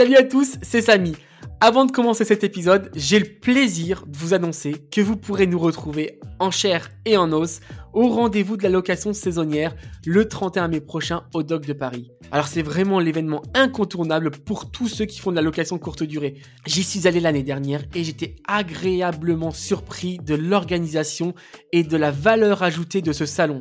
Salut à tous, c'est Samy. Avant de commencer cet épisode, j'ai le plaisir de vous annoncer que vous pourrez nous retrouver en chair et en os au rendez-vous de la location saisonnière le 31 mai prochain au Doc de Paris. Alors c'est vraiment l'événement incontournable pour tous ceux qui font de la location courte durée. J'y suis allé l'année dernière et j'étais agréablement surpris de l'organisation et de la valeur ajoutée de ce salon.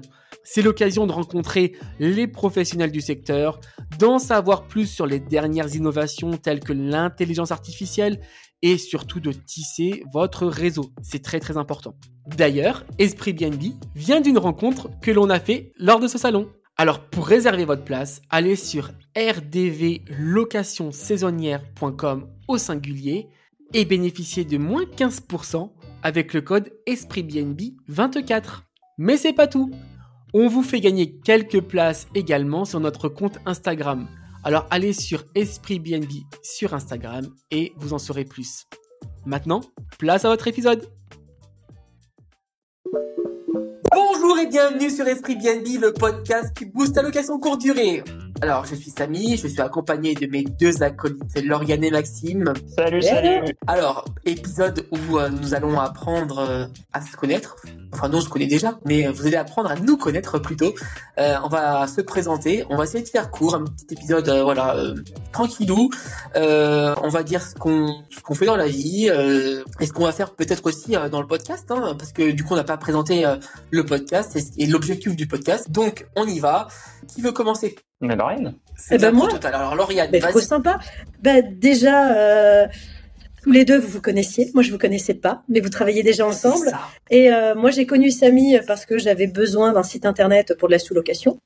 C'est l'occasion de rencontrer les professionnels du secteur, d'en savoir plus sur les dernières innovations telles que l'intelligence artificielle et surtout de tisser votre réseau. C'est très très important. D'ailleurs, Esprit BNB vient d'une rencontre que l'on a fait lors de ce salon. Alors pour réserver votre place, allez sur rdvlocationsaisonnière.com au singulier et bénéficiez de moins 15% avec le code EspritBNB24. Mais c'est pas tout. On vous fait gagner quelques places également sur notre compte Instagram. Alors allez sur Esprit BNB sur Instagram et vous en saurez plus. Maintenant, place à votre épisode. Bonjour et bienvenue sur Esprit BNB, le podcast qui booste la location courte durée. Alors, je suis Samy, je suis accompagné de mes deux acolytes, Lauriane et Maxime. Salut, salut. Alors, épisode où euh, nous allons apprendre euh, à se connaître. Enfin, non, on se connaît déjà, mais vous allez apprendre à nous connaître plutôt. Euh, on va se présenter, on va essayer de faire court, un petit épisode, euh, voilà, euh, tranquillou. on va dire ce qu'on ce qu'on fait dans la vie, et ce qu'on va faire peut-être aussi dans le podcast, hein, parce que du coup, on n'a pas présenté le podcast et, et l'objectif du podcast. Donc, on y va. Qui veut commencer? Mais Lauriane C'est eh ben moi. Total. Alors Lauriane, ben, trop sympa. Ben, déjà, euh, tous les deux, vous vous connaissiez. Moi, je vous connaissais pas, mais vous travaillez déjà ensemble. Et euh, moi, j'ai connu Samy parce que j'avais besoin d'un site internet pour de la sous-location.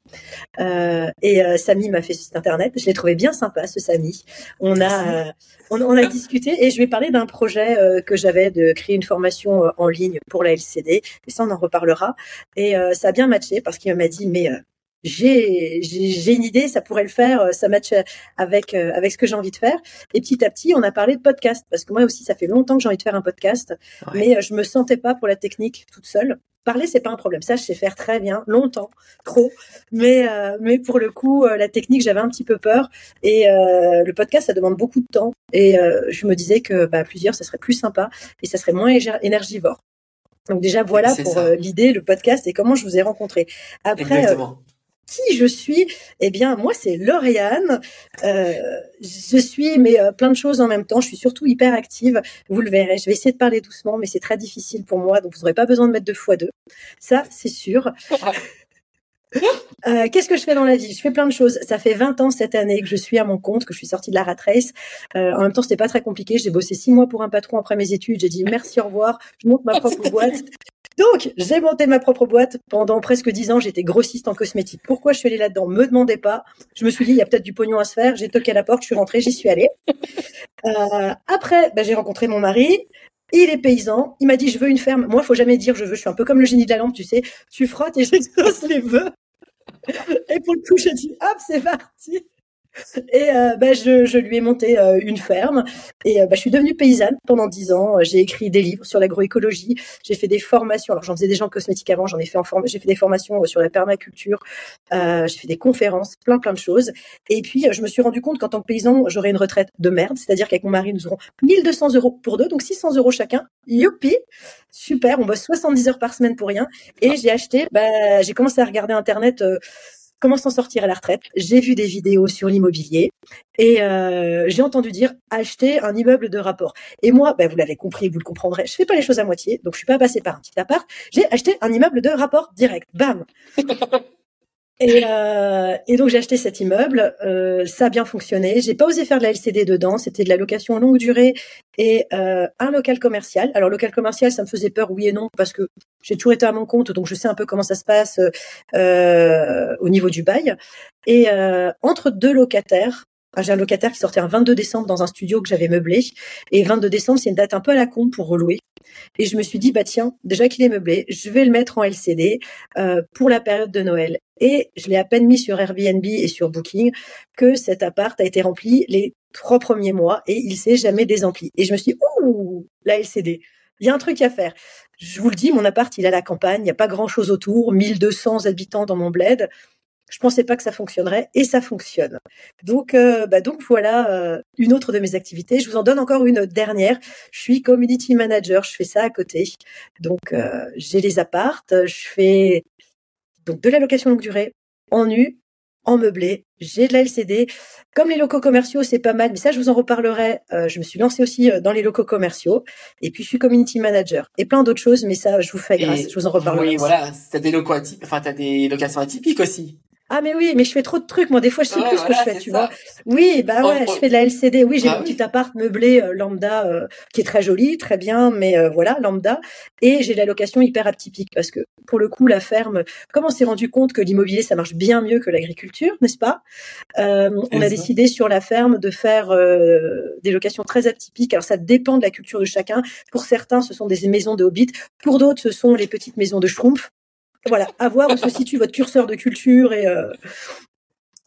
Euh, et euh, Samy m'a fait ce site internet. Je l'ai trouvé bien sympa, ce Samy. On a, euh, on, on, a discuté et je lui ai parlé d'un projet euh, que j'avais de créer une formation en ligne pour la LCD. Et ça, on en reparlera. Et ça a bien matché parce qu'il m'a dit, mais j'ai j'ai une idée, ça pourrait le faire, euh, ça match avec euh, avec ce que j'ai envie de faire. Et petit à petit, on a parlé de podcast parce que moi aussi, ça fait longtemps que j'ai envie de faire un podcast, mais euh, je me sentais pas pour la technique toute seule. Parler, c'est pas un problème. Ça, je sais faire très bien, longtemps, trop. Mais mais pour le coup, la technique, j'avais un petit peu peur. Et le podcast, ça demande beaucoup de temps. Et je me disais que bah, plusieurs, ça serait plus sympa et ça serait moins énergivore. Donc déjà voilà pour l'idée, le podcast et comment je vous ai rencontré. Après, qui je suis Eh bien, moi, c'est Lauriane. Euh, je suis mais euh, plein de choses en même temps. Je suis surtout hyper active. Vous le verrez. Je vais essayer de parler doucement, mais c'est très difficile pour moi, donc vous n'aurez pas besoin de mettre deux fois deux. Ça, c'est sûr. Euh, Qu'est-ce que je fais dans la vie? Je fais plein de choses. Ça fait 20 ans cette année que je suis à mon compte, que je suis sortie de la rat race. Euh, en même temps, c'était pas très compliqué. J'ai bossé six mois pour un patron après mes études. J'ai dit merci, au revoir. Je monte ma propre boîte. Donc, j'ai monté ma propre boîte. Pendant presque dix ans, j'étais grossiste en cosmétique. Pourquoi je suis allée là-dedans? Me demandez pas. Je me suis dit, il y a peut-être du pognon à se faire. J'ai toqué à la porte, je suis rentrée, j'y suis allée. Euh, après, ben, j'ai rencontré mon mari. Il est paysan. Il m'a dit, je veux une ferme. Moi, faut jamais dire je veux. Je suis un peu comme le génie de la lampe, tu sais. Tu frottes et j'explose les vœux. Et pour le coup, j'ai dit, hop, c'est parti. Et euh, bah, je, je, lui ai monté euh, une ferme et euh, bah, je suis devenue paysanne pendant dix ans. J'ai écrit des livres sur l'agroécologie. J'ai fait des formations. Alors j'en faisais déjà en cosmétique avant. J'en ai fait en forme. J'ai fait des formations sur la permaculture. j'ai fait des conférences, plein plein de choses. Et puis je me suis rendu compte qu'en tant que paysan, j'aurais une retraite de merde. C'est-à-dire qu'avec mon mari, nous aurons 1200 euros pour deux, donc 600 euros chacun. Youpi, super. On bosse 70 heures par semaine pour rien. Et j'ai acheté. Bah, j'ai commencé à regarder internet comment s'en sortir à la retraite. J'ai vu des vidéos sur l'immobilier et euh, j'ai entendu dire acheter un immeuble de rapport. Et moi, ben, vous l'avez compris, vous le comprendrez, je fais pas les choses à moitié, donc je suis pas passée par un petit appart. J'ai acheté un immeuble de rapport direct. Bam Et, euh, et, donc j'ai acheté cet immeuble, euh, ça a bien fonctionné. J'ai pas osé faire de la LCD dedans, c'était de la location longue durée et euh, un local commercial. Alors local commercial, ça me faisait peur, oui et non, parce que j'ai toujours été à mon compte, donc je sais un peu comment ça se passe euh, au niveau du bail. Et euh, entre deux locataires, j'ai un locataire qui sortait un 22 décembre dans un studio que j'avais meublé. Et 22 décembre, c'est une date un peu à la con pour relouer. Et je me suis dit, bah tiens, déjà qu'il est meublé, je vais le mettre en LCD euh, pour la période de Noël. Et je l'ai à peine mis sur Airbnb et sur Booking que cet appart a été rempli les trois premiers mois et il s'est jamais désempli. Et je me suis dit, ouh, la LCD, il y a un truc à faire. Je vous le dis, mon appart, il est à la campagne, il n'y a pas grand chose autour, 1200 habitants dans mon bled Je pensais pas que ça fonctionnerait et ça fonctionne. Donc, euh, bah donc voilà euh, une autre de mes activités. Je vous en donne encore une dernière. Je suis community manager. Je fais ça à côté. Donc euh, j'ai les appartes. Je fais donc de la location longue durée en nu en meublé, j'ai de la LCD. Comme les locaux commerciaux, c'est pas mal, mais ça, je vous en reparlerai. Euh, je me suis lancée aussi euh, dans les locaux commerciaux. Et puis, je suis community manager. Et plein d'autres choses, mais ça, je vous fais grâce. je vous en reparlerai. Oui, voilà. T'as des locaux atypiques, enfin, t'as des locations atypiques aussi. Ah mais oui, mais je fais trop de trucs. Moi, des fois, je sais plus ce que je fais, tu vois. Oui, bah ouais, je fais de la LCD. Oui, j'ai bah mon petit appart meublé euh, lambda euh, qui est très joli, très bien, mais euh, voilà, lambda. Et j'ai la location hyper atypique parce que pour le coup, la ferme, comme on s'est rendu compte que l'immobilier, ça marche bien mieux que l'agriculture, n'est-ce pas On a décidé sur la ferme de faire des locations très atypiques. Alors ça dépend de la culture de chacun. Pour certains, ce sont des maisons de hobbits. Pour d'autres, ce sont les petites maisons de schtroumpf voilà, à voir où se situe votre curseur de culture et euh,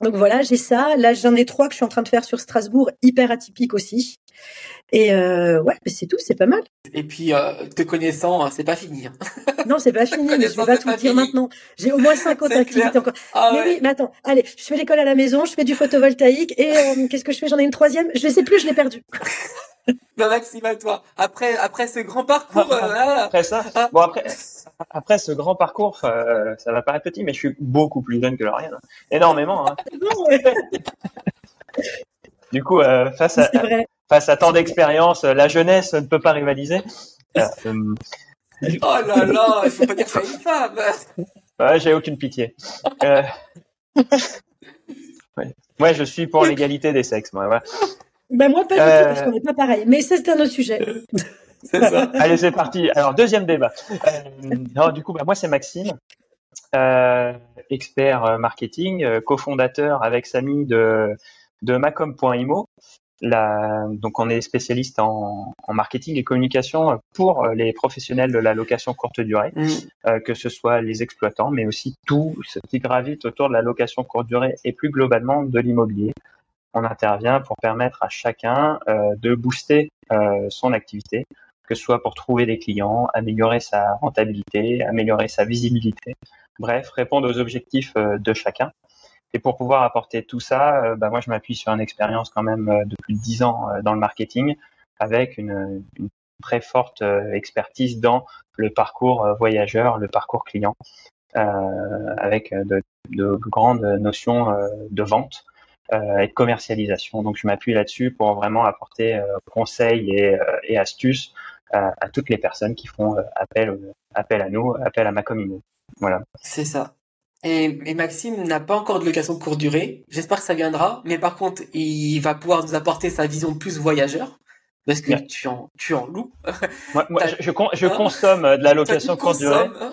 donc voilà, j'ai ça. Là, j'en ai trois que je suis en train de faire sur Strasbourg, hyper atypique aussi. Et euh, ouais, c'est tout, c'est pas mal. Et puis, euh, te connaissant, hein, c'est pas fini. Hein. Non, c'est pas fini, mais je vais pas tout dire maintenant. J'ai au moins cinq autres activités encore. Ah mais oui, mais attends, allez, je fais l'école à la maison, je fais du photovoltaïque et qu'est-ce que je fais? J'en ai une troisième. Je sais plus, je l'ai perdue. ben Maxime, à toi. Après, après ce grand parcours. après ça, ah. bon après, après ce grand parcours, euh, ça va paraître petit, mais je suis beaucoup plus jeune que Lauriane. Énormément. Hein. du coup, euh, face, à, face à tant d'expérience, la jeunesse ne peut pas rivaliser. Euh, oh là là, il faut pas dire ça à une femme. Ouais, j'ai aucune pitié. Euh... Ouais. je suis pour l'égalité des sexes, moi. Ouais. Ben moi, pas du tout, parce qu'on n'est pas pareil. Mais ça, c'est un autre sujet. Allez, c'est parti. Alors, deuxième débat. Euh, du coup, bah, moi, c'est Maxime, euh, expert euh, marketing, euh, cofondateur avec Samy de, de Macom.imo. La, donc, on est spécialiste en, en, marketing et communication pour les professionnels de la location courte durée, mm. euh, que ce soit les exploitants, mais aussi tout ce qui gravite autour de la location courte durée et plus globalement de l'immobilier on intervient pour permettre à chacun euh, de booster euh, son activité que ce soit pour trouver des clients, améliorer sa rentabilité, améliorer sa visibilité, bref, répondre aux objectifs euh, de chacun. Et pour pouvoir apporter tout ça, bah moi je m'appuie sur une expérience quand même de plus de 10 ans dans le marketing, avec une, très forte expertise dans le parcours voyageur, le parcours client, avec de, grandes notions de vente et de commercialisation. Donc je m'appuie là-dessus pour vraiment apporter conseils et, et astuces à, toutes les personnes qui font euh, appel, appel à nous, appel à ma commune. Voilà. C'est ça. Et, Maxime n'a pas encore de location courte durée. J'espère que ça viendra. Mais par contre, il va pouvoir nous apporter sa vision plus voyageur. Parce que tu en, tu en loues. Moi, moi je, je, consomme de la location courte durée. Hein.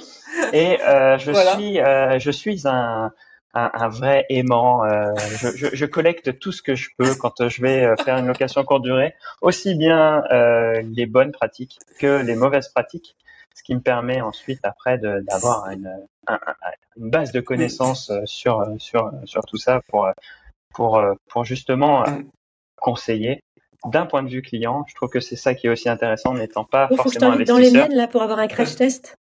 et euh, je suis, euh, je suis un, un, un, vrai aimant. Euh, je, je, je, collecte tout ce que je peux quand je vais euh, faire une location courte durée, aussi bien euh, les bonnes pratiques que les mauvaises pratiques, ce qui me permet ensuite après d'avoir une, une, base de connaissances euh, sur sur sur tout ça pour pour pour justement conseiller d'un point de vue client. Je trouve que c'est ça qui est aussi intéressant, n'étant pas forcément faut que dans les miennes là pour avoir un crash test.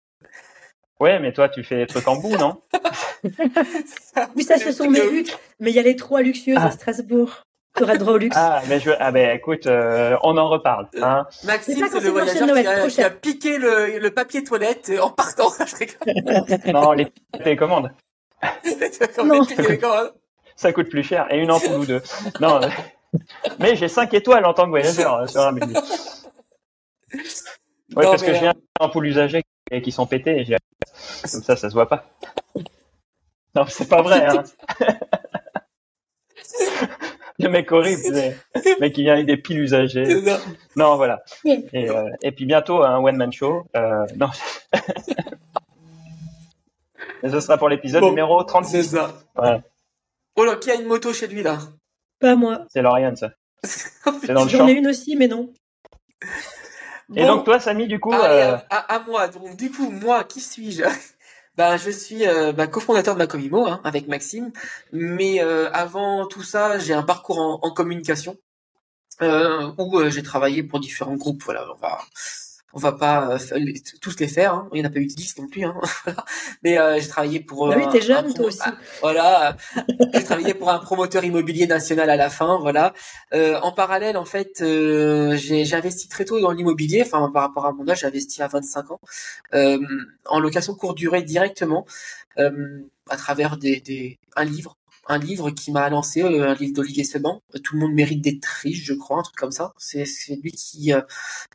Ouais, mais toi, tu fais des trucs en bout, non Oui, ça, ce sont mes buts. Mais il y a les trois luxueuses à ah. Strasbourg. Tu auras droit au luxe. Ah, mais je, ah ben écoute, euh, on en reparle. Hein. Maxime, c'est le voyageur qui a, piqué le, le, papier toilette en partant. non, les télécommandes. non. Ça coûte plus cher. Et une ampoule ou deux. Non, mais j'ai cinq étoiles en tant que voyageur euh, sur un Oui, parce que j'ai un ampoule usagé et qui sont pétés. Et Comme ça, ça se voit pas. Non, c'est pas vrai. Hein. le mec horrible, le mec qui vient avec des piles usagées. Non, voilà. Et, euh, et puis bientôt un one man show. Euh, non. Et ce sera pour l'épisode numéro 36. C'est ça. Oh là, qui a une moto chez lui là? Pas moi. C'est Lauriane ça. J'en ai une aussi, mais non. Et donc toi, Samy, du coup, euh... à, moi. Donc du coup, moi, qui suis-je? Ben, je suis euh, bah, cofondateur de Macomimo hein, avec Maxime. Mais euh, avant tout ça, j'ai un parcours en, en communication euh, où euh, j'ai travaillé pour différents groupes. Voilà, on va on va pas tous les faire. Hein. Il n'y en a pas eu 10 non plus. Hein. Mais j'ai travaillé pour. Ah oui, t'es jeune toi aussi. Ah, voilà, j'ai travaillé pour un promoteur immobilier national à la fin. Voilà. en parallèle, en fait, j'ai investi très tôt dans l'immobilier. Enfin, par rapport à mon âge, j'ai investi à 25 ans en location courte durée directement à travers des, des un livre un livre qui m'a lancé, euh, un livre d'Olivier Seban. Tout le monde mérite d'être riche, je crois, un truc comme ça. C'est lui qui, euh,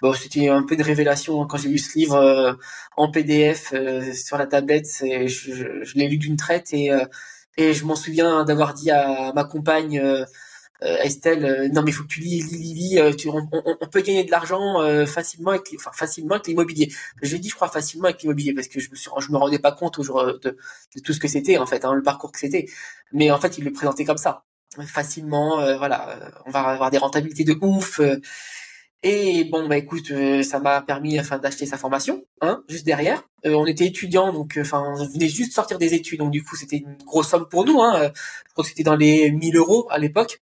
bon, c'était un peu de révélation hein, quand j'ai lu ce livre euh, en PDF sur la tablette. Je, je, je l'ai lu d'une traite et et je m'en souviens d'avoir dit à ma compagne euh, Estelle, euh, non mais faut que tu lis, lis, lis, euh, tu, on, peut gagner de l'argent facilement avec, enfin facilement avec l'immobilier. J'ai dit, je crois facilement avec l'immobilier parce que je me je me rendais pas compte de, de tout ce que c'était en fait, hein, le parcours que c'était. Mais en fait, il le présentait comme ça, facilement. voilà, on va avoir des rentabilités de ouf. Et bon, bah écoute, ça m'a permis enfin d'acheter sa formation, hein, juste derrière. on était étudiants, donc enfin on venait juste sortir des études, donc du coup c'était une grosse somme pour nous. Hein. Je crois que c'était dans les 1000 euros à l'époque.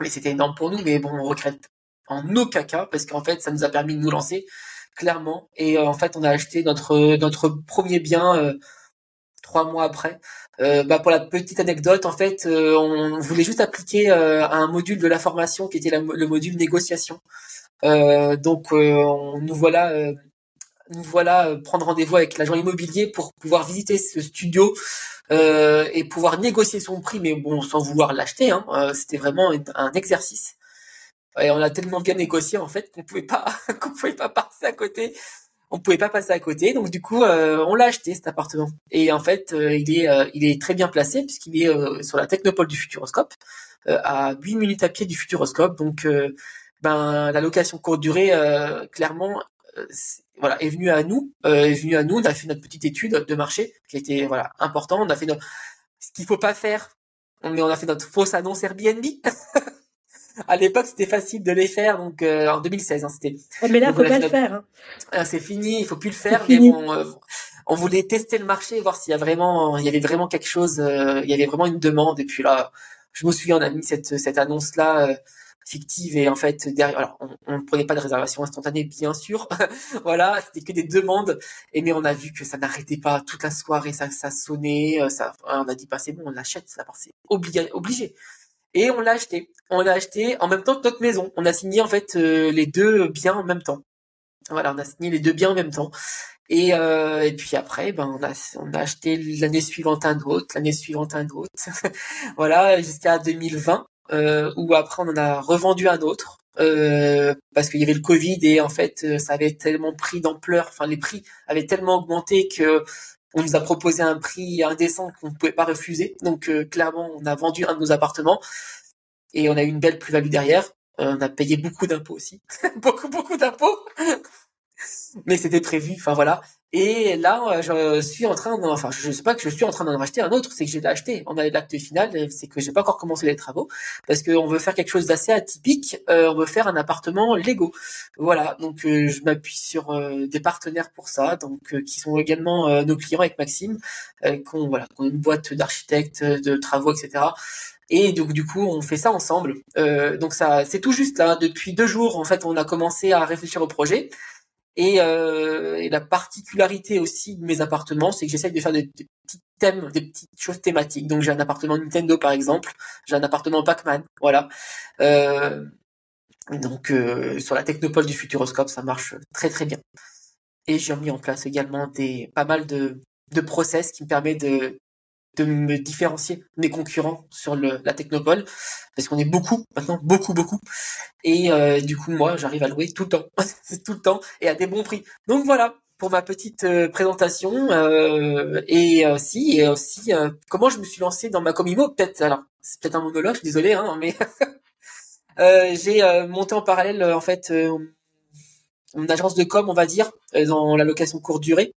Mais c'était énorme pour nous, mais bon, on regrette en aucun cas parce qu'en fait, ça nous a permis de nous lancer clairement. Et euh, en fait, on a acheté notre notre premier bien euh, trois mois après. Euh, bah, pour la petite anecdote, en fait, euh, on voulait juste appliquer un module de la formation qui était le module négociation. donc, on, nous voilà nous voilà prendre rendez-vous avec l'agent immobilier pour pouvoir visiter ce studio euh, et pouvoir négocier son prix, mais bon, sans vouloir l'acheter. Hein, euh, C'était vraiment un exercice. Et on a tellement bien négocié en fait qu'on pouvait pas qu'on pouvait pas passer à côté. On pouvait pas passer à côté, donc du coup, euh, on l'a acheté cet appartement. Et en fait, il est il est très bien placé puisqu'il est sur la technopole du Futuroscope, à 8 minutes à pied du Futuroscope. Donc, ben la location courte durée, clairement, voilà, est venu à nous, euh, est venu à nous. On a fait notre petite étude de marché qui était voilà important. On a fait notre... ce qu'il faut pas faire, on a fait notre fausse annonce Airbnb. à l'époque, c'était facile de les faire, donc euh, en 2016, hein, c'était. mais là, il faut pas le faire. Hein. Ah, c'est fini, il faut plus le faire. Mais bon, euh, on voulait tester le marché, voir s'il y a vraiment, il y avait vraiment quelque chose, il y avait vraiment une demande. Et puis là, je me souviens, on a mis cette cette annonce là fictive et en fait derrière alors on, ne prenait pas de réservation instantanée bien sûr. Voilà c'était que des demandes. Et mais on a vu que ça n'arrêtait pas. Toute la soirée ça ça sonnait euh, ça on a dit bah c'est bon on l'achète ça c'est obligé obligé. Et on l'a acheté. On l'a acheté en même temps que notre maison. On a signé en fait euh, les deux biens en même temps. Voilà on a signé les deux biens en même temps. Et, euh, et puis après, ben on a on a acheté l'année suivante un autre, l'année suivante un autre, voilà jusqu'à 2020 euh, où après on en a revendu un autre euh, parce qu'il y avait le Covid et en fait euh, ça avait tellement pris d'ampleur, enfin les prix avaient tellement augmenté que on nous a proposé un prix indécent qu'on ne pouvait pas refuser. Donc euh, clairement on a vendu un de nos appartements et on a eu une belle plus-value derrière. on a payé beaucoup d'impôts aussi, beaucoup beaucoup d'impôts, mais c'était prévu. Enfin voilà. Et là, je suis en train, enfin, je sais pas que je suis en train d'en racheter un autre, c'est que j'ai acheté. On a l'acte final, c'est que j'ai pas encore commencé les travaux parce qu'on veut faire quelque chose d'assez atypique. Euh, on veut faire un appartement Lego. Voilà, donc euh, je m'appuie sur euh, des partenaires pour ça, donc qui sont également nos clients avec Maxime, qu'on voilà, qu'on une boîte d'architectes, de travaux, etc. Et donc du coup, on fait ça ensemble. donc ça, c'est tout juste là. Depuis deux jours, en fait, on a commencé à réfléchir au projet. Et, euh, la particularité aussi de mes appartements, c'est que j'essaye de faire des, petits thèmes, des petites choses thématiques. Donc j'ai un appartement Nintendo par exemple, j'ai un appartement Pac-Man, voilà. Euh, donc euh, sur la technopole du Futuroscope, ça marche très très bien. Et j'ai mis en place également des pas mal de, de process qui me permettent de de me différencier mes concurrents sur la technopole parce qu'on est beaucoup maintenant beaucoup beaucoup. Et euh, du coup moi j'arrive à louer tout le temps tout le temps et à des bons prix. Donc voilà pour ma petite euh, présentation euh, et aussi aussi comment je me suis lancé dans ma comimo. Peut-être alors c'est peut-être un monologue désolé hein mais j'ai monté en parallèle en fait une agence de com on va dire dans la location courte durée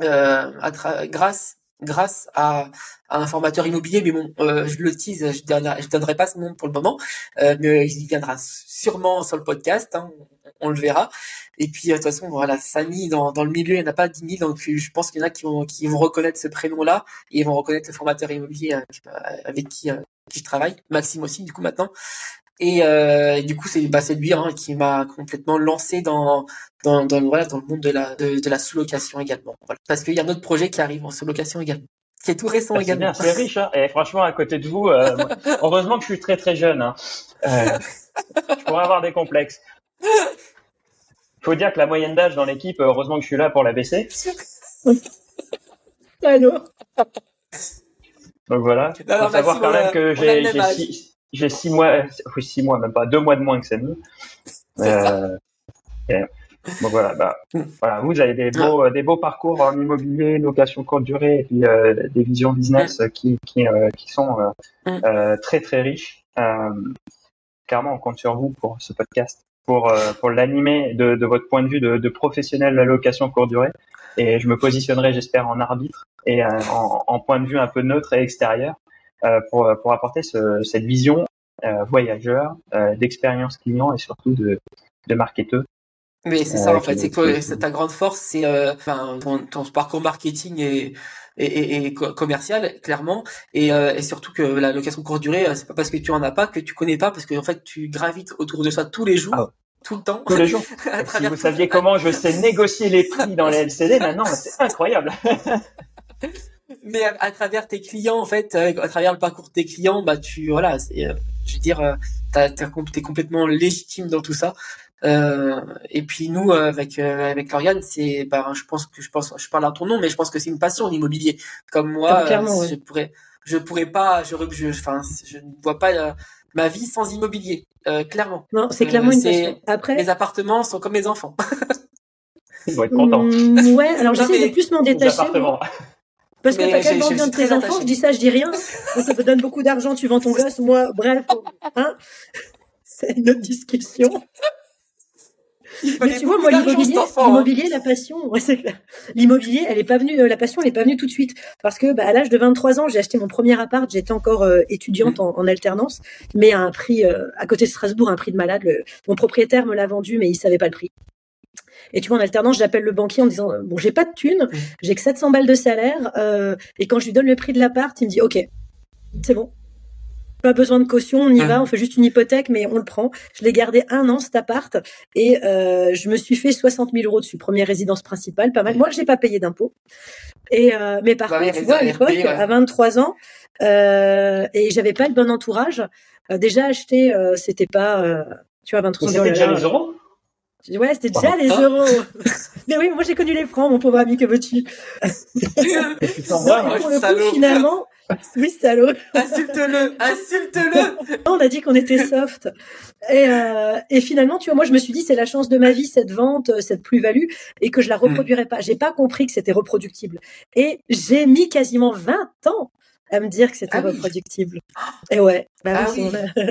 à grâce grâce à, un formateur immobilier, mais bon, euh, je le tease, je ne donnerai pas ce nom pour le moment, euh, mais il viendra sûrement sur le podcast, hein, on, le verra. Et puis, euh, de toute façon, voilà, Samy, dans, le milieu, il n'y en a pas 10 000, donc je pense qu'il y en a qui vont, reconnaître ce prénom-là, et ils vont reconnaître le formateur immobilier avec, qui, qui je travaille, Maxime aussi, du coup, maintenant. Et, euh, du coup, c'est bah, lui hein, qui m'a complètement lancé dans dans, dans, voilà, dans le monde de la de, de la sous-location également. Voilà. Parce qu'il y a un autre projet qui arrive en sous-location également. Qui est tout récent bah, également. C'est riche, hein. Et franchement, à côté de vous, euh, heureusement que je suis très très jeune. Hein. Euh, je pourrais avoir des complexes. Il faut dire que la moyenne d'âge dans l'équipe, heureusement que je suis là pour la baisser. Alors. Donc voilà. Il faut savoir quand même que j'ai six, j'ai six mois, oui, six mois, même pas deux mois de moins que Samy. Euh, donc voilà, bah, voilà, vous avez des beaux, ah. des beaux parcours en immobilier, location courte durée, et puis euh, des visions business hmm. qui, qui, euh, qui sont euh, euh, très très riches. clairement, on compte sur vous pour ce podcast, pour, pour l'animer de, de, votre point de vue de, de professionnel de la location courte durée. Et je me positionnerai, j'espère, en arbitre et en, en, point de vue un peu neutre et extérieur euh, pour, pour apporter ce, cette vision euh, voyageur, euh, d'expérience client et surtout de, de marketeur. Mais c'est ça en fait, c'est que ta grande force, c'est ton, ton, parcours marketing et, et, et, commercial clairement, et, et, surtout que la location courte durée, c'est pas parce que tu en as pas que tu connais pas, parce que en fait tu gravites autour de ça tous les jours. Ah tout le temps. Tous les jours. si vous saviez comment je sais négocier les prix dans les LCD, maintenant, c'est incroyable. mais à, travers tes clients en fait euh, à travers le parcours de tes clients bah tu voilà c'est euh, je veux dire euh, t'es complètement légitime dans tout ça. Euh, et puis nous avec avec Lauriane c'est bah je pense que je pense je parle à ton nom mais je pense que c'est une passion l'immobilier. Comme moi je pourrais je pourrais pas je je enfin je ne vois pas ma vie sans immobilier clairement. Non c'est clairement une passion. Après les appartements sont comme les enfants. Ils vont être contents. Mmh, ouais alors j'essaie de plus m'en détacher parce que t'as quand même besoin de tes enfants, je dis ça, je dis rien. ça te donne beaucoup d'argent, tu vends ton gosse, moi, bref, hein. C'est une autre discussion. Mais tu vois, moi, l'immobilier, hein. l'immobilier, la passion, ouais, c'est L'immobilier, elle est pas venue, euh, la passion, elle est pas venue tout de suite. Parce que, bah, à l'âge de 23 ans, j'ai acheté mon premier appart, j'étais encore euh, étudiante mmh. en, alternance, mais à un prix, euh, à côté de Strasbourg, un prix de malade. Le, mon propriétaire me l'a vendu, mais il savait pas le prix. Et tu vois, en alternance, j'appelle le banquier en disant bon, j'ai pas de thunes, mmh. j'ai que 700 balles de salaire. Euh, et quand je lui donne le prix de l'appart, il me dit ok, c'est bon. Pas besoin de caution, on y mmh. va, on fait juste une hypothèque, mais on le prend. Je l'ai gardé un an cet appart et euh, je me suis fait 60 000 euros dessus. Première résidence principale, pas mal. Moi, j'ai pas payé d'impôts. Et euh, mais par bah contre, tu vois, à l'époque, à 23 ans, euh, et j'avais pas le bon entourage. Euh, déjà acheter, euh, c'était pas, euh, tu vois, 23 ans. C'était déjà les euros Ouais, c'était déjà les euros. Mais oui, moi j'ai connu les francs, mon pauvre ami, que veux-tu? Finalement, oui, salaud. Insulte-le, insulte-le. On a dit qu'on était soft. Et, euh, et finalement, tu vois, moi je me suis dit c'est la chance de ma vie cette vente, cette plus-value, et que je la hmm. reproduirais pas. J'ai pas compris que c'était reproductible. Et j'ai mis quasiment 20 ans à me dire que c'était ah reproductible. Et ouais, bah ah oui.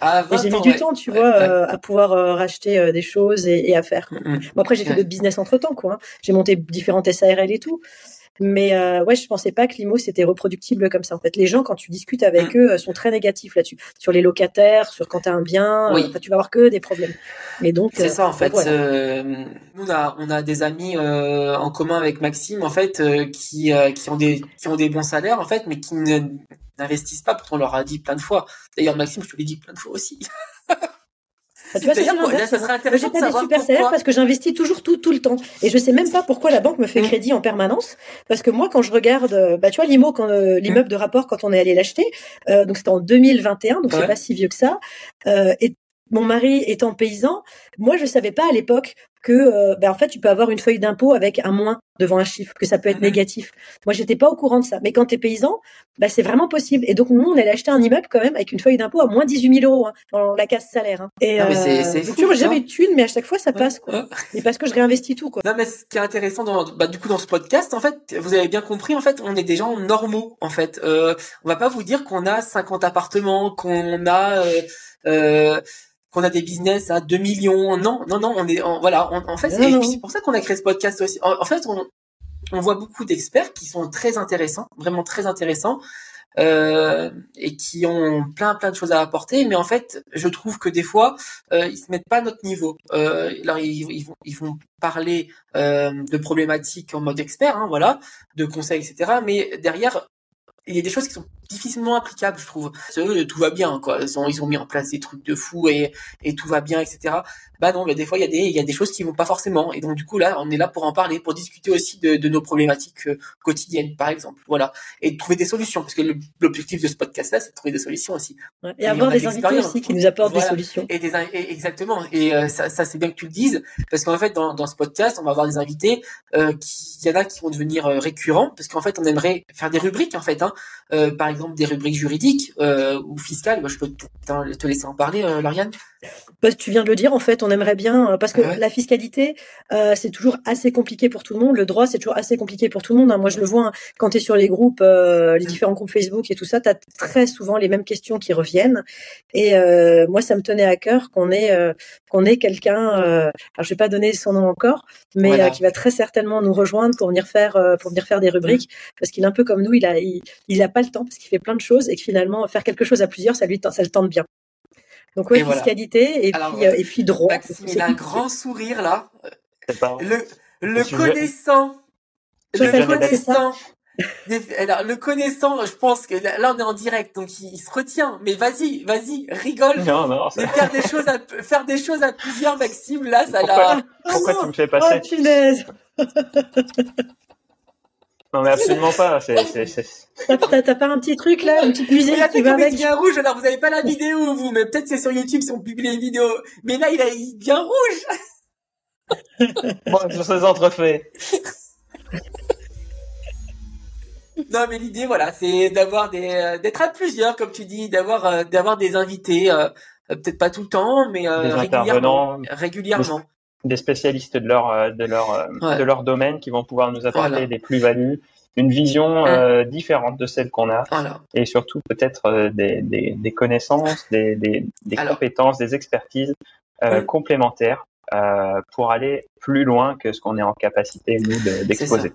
Ah, j'ai mis du temps, tu vois, euh, à pouvoir euh, racheter euh, des choses et, à faire. Mm, mm. Bon, après, j'ai fait d'autres business entre temps, quoi. Hein. J'ai monté différentes SARL et tout. Mais ouais, je pensais pas que l'IMO c'était reproductible comme ça. En fait, les gens quand tu discutes avec mm. eux sont très négatifs là-dessus, sur les locataires, sur quand tu as un bien. Oui. tu vas avoir que des problèmes. Mais donc c'est ça en fait. nous on a on a des amis en commun avec Maxime en fait qui qui ont des qui ont des bons salaires en fait, mais qui n'investissent pas, pourtant on leur a dit plein de fois. D'ailleurs, Maxime, je te l'ai dit plein de fois aussi. Tu vois, ça serait intéressant j'ai pas des super salaires parce que j'investis toujours tout, tout le temps. Et je sais même pas pourquoi la banque me fait mm. crédit en permanence. Parce que moi, quand je regarde, euh, bah, tu vois, l'IMO, quand, euh, l'immeuble de rapport, quand on est allé l'acheter, euh, donc c'était en 2021, donc c'est pas si vieux que ça. Euh, et mon mari étant paysan, moi je savais pas à l'époque que euh, ben, en fait tu peux avoir une feuille d'impôt avec un moins devant un chiffre, que ça peut être négatif. Moi j'étais pas au courant de ça. Mais quand tu es paysan, ben, c'est vraiment possible. Et donc nous on allait acheter un immeuble quand même avec une feuille d'impôt à moins 18 000 euros hein, dans la case salaire. Hein. Et non, mais c'est, euh, c'est jamais de thunes, mais à chaque fois ça passe quoi. Et parce que je réinvestis tout quoi. Non mais ce qui est intéressant dans, bah, du coup dans ce podcast en fait, vous avez bien compris en fait, on est des gens normaux en fait. Euh, on va pas vous dire qu'on a 50 appartements, qu'on a euh, euh qu'on a des business à 2 millions. Non, non, non, on est, voilà, en fait, c'est pour ça qu'on a créé ce podcast aussi. En, fait, on, on voit beaucoup d'experts qui sont très intéressants, vraiment très intéressants, euh, et qui ont plein, plein de choses à apporter. Mais en fait, je trouve que des fois, euh, ils se mettent pas à notre niveau. Euh, alors, ils, ils, vont, ils vont parler euh, de problématiques en mode expert, hein, voilà, de conseils, etc. Mais derrière, il y a des choses qui sont difficilement applicables, je trouve. Eux, tout va bien, quoi. Ils ont, ils ont mis en place des trucs de fou et, et tout va bien, etc. Bah non, mais des fois, il y a des, il y a des choses qui vont pas forcément. Et donc, du coup, là, on est là pour en parler, pour discuter aussi de, de nos problématiques euh, quotidiennes, par exemple. Voilà. Et de trouver des solutions. Parce que l'objectif de ce podcast-là, c'est de trouver des solutions aussi. et, avoir des invités aussi qui nous apportent des solutions. Et des, exactement. Et euh, ça, ça c'est bien que tu le dises. Parce qu'en fait, dans, dans ce podcast, on va avoir des invités, euh, qui, il y en a qui vont devenir euh, récurrents. Parce qu'en fait, on aimerait faire des rubriques, en fait, hein. Euh, par exemple des rubriques juridiques euh, ou fiscales. Bah, je peux te, laisser en parler, euh, Lauriane. Que tu viens de le dire, en fait, on aimerait bien, parce que la fiscalité, c'est toujours assez compliqué pour tout le monde. Le droit, c'est toujours assez compliqué pour tout le monde. Hein. Moi, je le vois hein, quand tu es sur les groupes, les différents groupes Facebook et tout ça, tu as très souvent les mêmes questions qui reviennent. Et moi, ça me tenait à cœur qu'on ait, qu'on ait quelqu'un, alors je vais pas donner son nom encore, mais qui va très certainement nous rejoindre pour venir faire, pour venir faire des rubriques, parce qu'il est un peu comme nous, il a, il, a pas le temps parce qu'il fait plein de choses et que finalement, faire quelque chose à plusieurs, ça lui, ça le tente bien. Donc oui, fiscalité et, puis, euh, et puis droit. Maxime, il a un grand sourire là. Le, le connaissant, le connaissant, alors, le connaissant, je pense que là, on est en direct, donc il, se retient. Mais vas-y, vas-y, rigole. Non, non. Ça... faire des choses à faire des choses à plusieurs, Maxime. Là, ça l'a. Pourquoi, tu me fais passer? Oh, Non, mais absolument pas. T'as pas un petit truc là, une petite musique qui va avec bien rouge. Alors vous avez pas la vidéo vous, mais peut-être c'est sur YouTube si on publie les vidéos. Mais là il a bien rouge. bon, sur ces entrefaits. non mais l'idée voilà, c'est d'avoir des euh, d'être à plusieurs comme tu dis, d'avoir euh, d'avoir des invités, euh, peut-être pas tout le temps, mais régulièrement. Régulièrement des spécialistes de leur euh, de leur euh, de leur domaine qui vont pouvoir nous apporter des plus-values, une vision euh, différente de celle qu'on a, et surtout peut-être des, des, des, connaissances, des, des, des compétences, des expertises complémentaires pour aller plus loin que ce qu'on est en capacité nous d'exposer.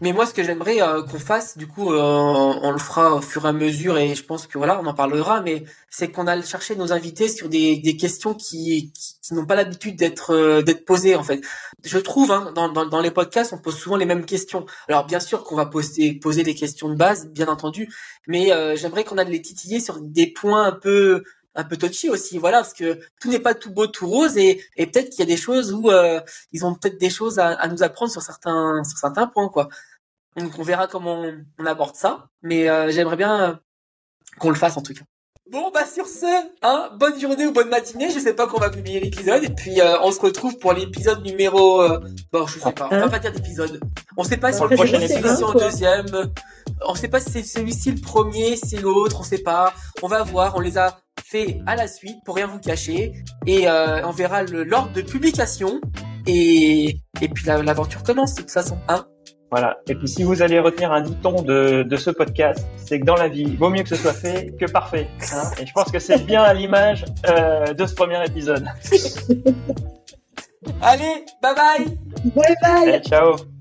Mais moi, ce que j'aimerais euh, qu'on fasse, du coup, euh, on le fera au fur et à mesure, et je pense que voilà, on en parlera. Mais c'est qu'on a cherché nos invités sur des, des questions qui, qui, n'ont pas l'habitude d'être euh, d'être posées. En fait, je trouve hein, dans, dans, dans, les podcasts, on pose souvent les mêmes questions. Alors bien sûr qu'on va poser poser des questions de base, bien entendu, mais j'aimerais qu'on a de les titiller sur des points un peu un peu touchy aussi, voilà, parce que tout n'est pas tout beau, tout rose, et, et peut-être qu'il y a des choses où euh, ils ont peut-être des choses à, à, nous apprendre sur certains sur certains points, quoi. Donc on verra comment on, aborde ça, mais euh, j'aimerais bien euh, qu'on le fasse en tout cas. Bon bah sur ce, hein, bonne journée ou bonne matinée, je sais pas quand on va publier l'épisode, et puis on se retrouve pour l'épisode numéro, bon je sais pas, on va pas dire d'épisode, on sait pas si le prochain épisode c'est en deuxième, on sait pas si c'est celui-ci le premier, si c'est l'autre, on sait pas, on va voir, on les a fait à la suite pour rien vous cacher et euh, on verra l'ordre de publication et, et puis l'aventure commence de toute façon. Hein voilà. Et puis si vous allez retenir un dicton de, de ce podcast, c'est que dans la vie, vaut mieux que ce soit fait que parfait. Hein et je pense que c'est bien à l'image euh, de ce premier épisode. allez, bye bye. Bye bye. ciao.